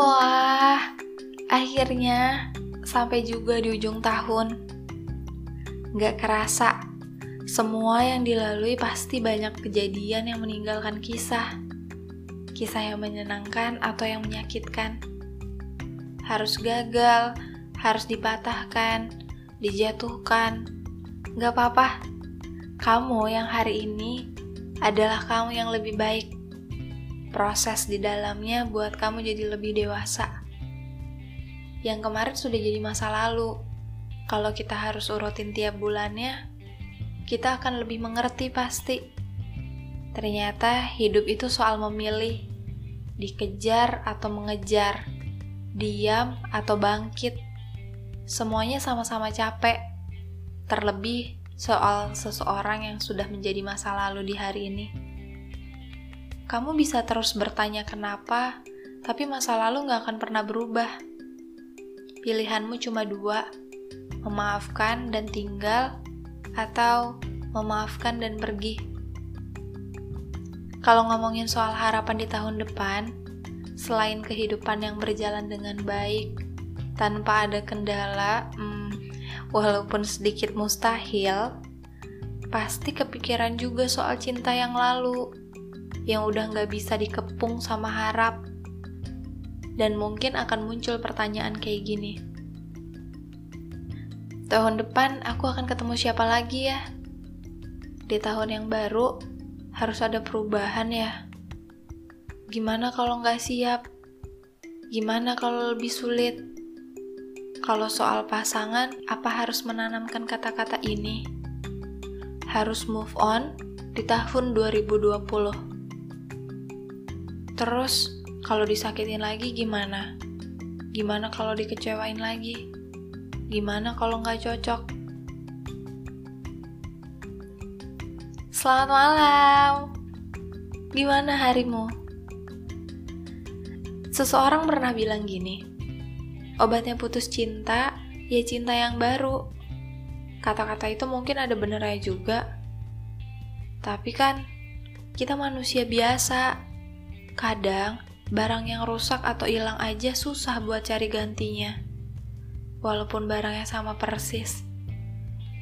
Wah, akhirnya sampai juga di ujung tahun. Gak kerasa, semua yang dilalui pasti banyak kejadian yang meninggalkan kisah. Kisah yang menyenangkan atau yang menyakitkan. Harus gagal, harus dipatahkan, dijatuhkan. Gak apa-apa, kamu yang hari ini adalah kamu yang lebih baik proses di dalamnya buat kamu jadi lebih dewasa. Yang kemarin sudah jadi masa lalu. Kalau kita harus urutin tiap bulannya, kita akan lebih mengerti pasti. Ternyata hidup itu soal memilih, dikejar atau mengejar, diam atau bangkit. Semuanya sama-sama capek. Terlebih soal seseorang yang sudah menjadi masa lalu di hari ini kamu bisa terus bertanya kenapa, tapi masa lalu gak akan pernah berubah. Pilihanmu cuma dua, memaafkan dan tinggal, atau memaafkan dan pergi. Kalau ngomongin soal harapan di tahun depan, selain kehidupan yang berjalan dengan baik, tanpa ada kendala, hmm, walaupun sedikit mustahil, pasti kepikiran juga soal cinta yang lalu yang udah nggak bisa dikepung sama harap. Dan mungkin akan muncul pertanyaan kayak gini. Tahun depan aku akan ketemu siapa lagi ya? Di tahun yang baru harus ada perubahan ya. Gimana kalau nggak siap? Gimana kalau lebih sulit? Kalau soal pasangan, apa harus menanamkan kata-kata ini? Harus move on di tahun 2020. Terus, kalau disakitin lagi gimana? Gimana kalau dikecewain lagi? Gimana kalau nggak cocok? Selamat malam. Gimana harimu? Seseorang pernah bilang gini, obatnya putus cinta, ya cinta yang baru. Kata-kata itu mungkin ada benernya juga. Tapi kan, kita manusia biasa, Kadang, barang yang rusak atau hilang aja susah buat cari gantinya. Walaupun barangnya sama persis.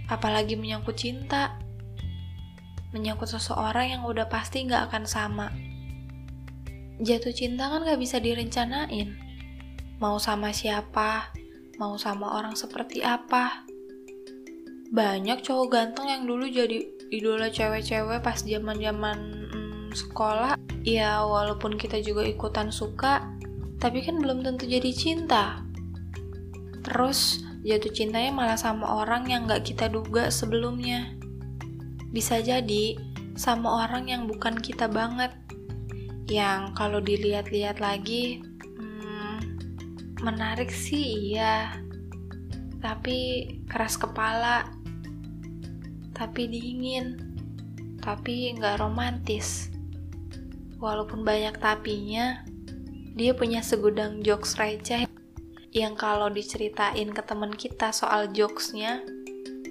Apalagi menyangkut cinta. Menyangkut seseorang yang udah pasti gak akan sama. Jatuh cinta kan gak bisa direncanain. Mau sama siapa, mau sama orang seperti apa. Banyak cowok ganteng yang dulu jadi idola cewek-cewek pas zaman-zaman hmm, sekolah Ya, walaupun kita juga ikutan suka, tapi kan belum tentu jadi cinta. Terus, jatuh cintanya malah sama orang yang gak kita duga sebelumnya. Bisa jadi sama orang yang bukan kita banget. Yang kalau dilihat-lihat lagi, hmm, menarik sih iya. Tapi keras kepala. Tapi dingin. Tapi nggak romantis Walaupun banyak tapinya, dia punya segudang jokes receh yang kalau diceritain ke teman kita soal jokesnya,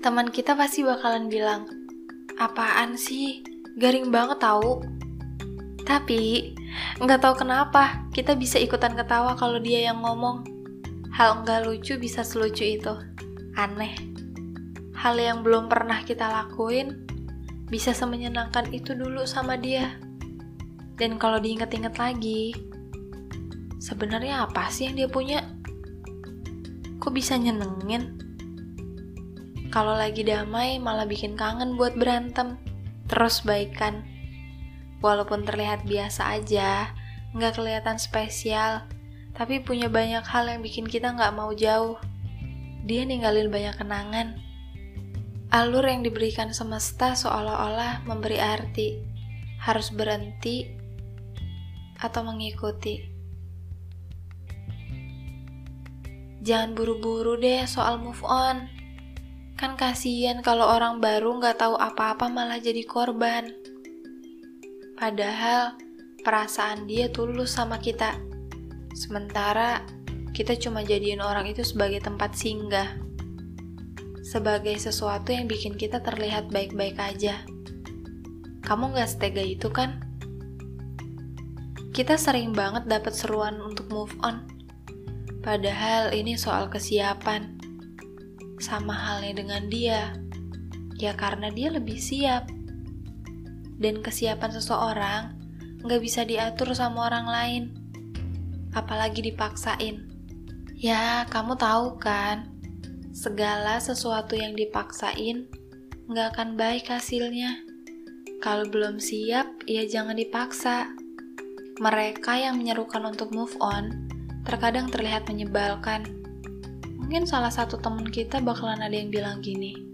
teman kita pasti bakalan bilang, apaan sih, garing banget tahu. Tapi, nggak tahu kenapa kita bisa ikutan ketawa kalau dia yang ngomong. Hal nggak lucu bisa selucu itu. Aneh. Hal yang belum pernah kita lakuin bisa semenyenangkan itu dulu sama dia. Dan kalau diinget-inget lagi, sebenarnya apa sih yang dia punya? Kok bisa nyenengin? Kalau lagi damai malah bikin kangen buat berantem, terus baikan. Walaupun terlihat biasa aja, nggak kelihatan spesial, tapi punya banyak hal yang bikin kita nggak mau jauh. Dia ninggalin banyak kenangan. Alur yang diberikan semesta seolah-olah memberi arti. Harus berhenti atau mengikuti. Jangan buru-buru deh soal move on. Kan kasihan kalau orang baru nggak tahu apa-apa malah jadi korban. Padahal perasaan dia tulus sama kita. Sementara kita cuma jadiin orang itu sebagai tempat singgah. Sebagai sesuatu yang bikin kita terlihat baik-baik aja. Kamu gak setega itu kan? Kita sering banget dapat seruan untuk move on, Padahal ini soal kesiapan. Sama halnya dengan dia. Ya karena dia lebih siap. Dan kesiapan seseorang nggak bisa diatur sama orang lain. Apalagi dipaksain. Ya, kamu tahu kan, segala sesuatu yang dipaksain nggak akan baik hasilnya. Kalau belum siap, ya jangan dipaksa. Mereka yang menyerukan untuk move on terkadang terlihat menyebalkan. Mungkin salah satu temen kita bakalan ada yang bilang gini,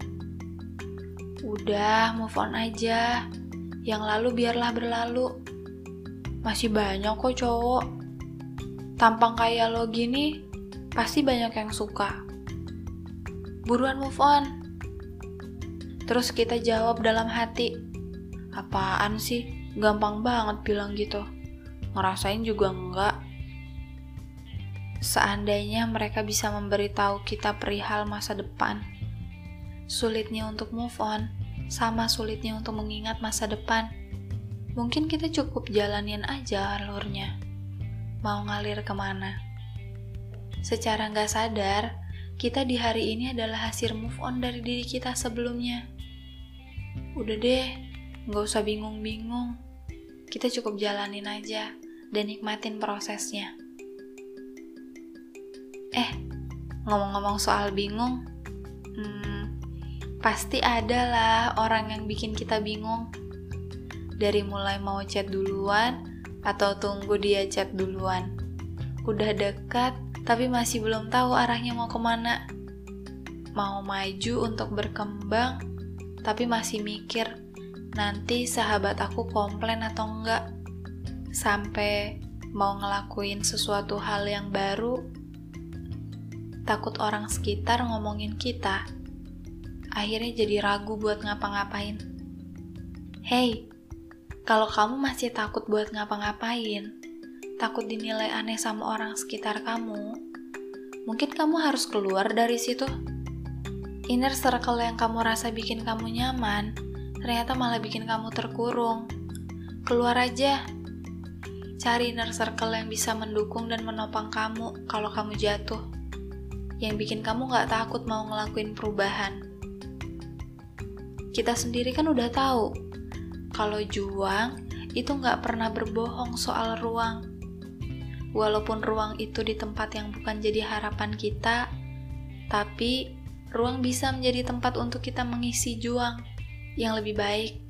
Udah, move on aja. Yang lalu biarlah berlalu. Masih banyak kok cowok. Tampang kayak lo gini, pasti banyak yang suka. Buruan move on. Terus kita jawab dalam hati, apaan sih? Gampang banget bilang gitu. Ngerasain juga enggak. Seandainya mereka bisa memberitahu kita perihal masa depan, sulitnya untuk move on sama sulitnya untuk mengingat masa depan. Mungkin kita cukup jalanin aja alurnya. Mau ngalir ke mana? Secara nggak sadar, kita di hari ini adalah hasil move on dari diri kita sebelumnya. Udah deh, nggak usah bingung-bingung. Kita cukup jalanin aja dan nikmatin prosesnya. Eh, ngomong-ngomong soal bingung, hmm, pasti ada lah orang yang bikin kita bingung. Dari mulai mau chat duluan atau tunggu dia chat duluan. Udah dekat, tapi masih belum tahu arahnya mau ke mana. Mau maju untuk berkembang, tapi masih mikir nanti sahabat aku komplain atau enggak. Sampai mau ngelakuin sesuatu hal yang baru, takut orang sekitar ngomongin kita. Akhirnya jadi ragu buat ngapa-ngapain. Hey, kalau kamu masih takut buat ngapa-ngapain, takut dinilai aneh sama orang sekitar kamu, mungkin kamu harus keluar dari situ. Inner circle yang kamu rasa bikin kamu nyaman, ternyata malah bikin kamu terkurung. Keluar aja. Cari inner circle yang bisa mendukung dan menopang kamu kalau kamu jatuh yang bikin kamu gak takut mau ngelakuin perubahan. Kita sendiri kan udah tahu kalau juang itu gak pernah berbohong soal ruang. Walaupun ruang itu di tempat yang bukan jadi harapan kita, tapi ruang bisa menjadi tempat untuk kita mengisi juang yang lebih baik,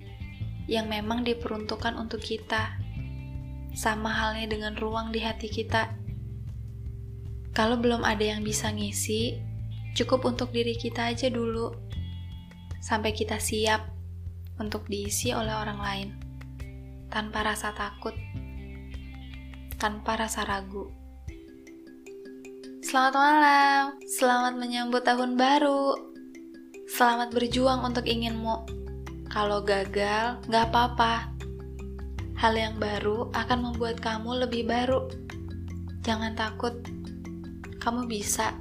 yang memang diperuntukkan untuk kita. Sama halnya dengan ruang di hati kita kalau belum ada yang bisa ngisi, cukup untuk diri kita aja dulu. Sampai kita siap untuk diisi oleh orang lain. Tanpa rasa takut. Tanpa rasa ragu. Selamat malam, selamat menyambut tahun baru. Selamat berjuang untuk inginmu. Kalau gagal, gak apa-apa. Hal yang baru akan membuat kamu lebih baru. Jangan takut kamu bisa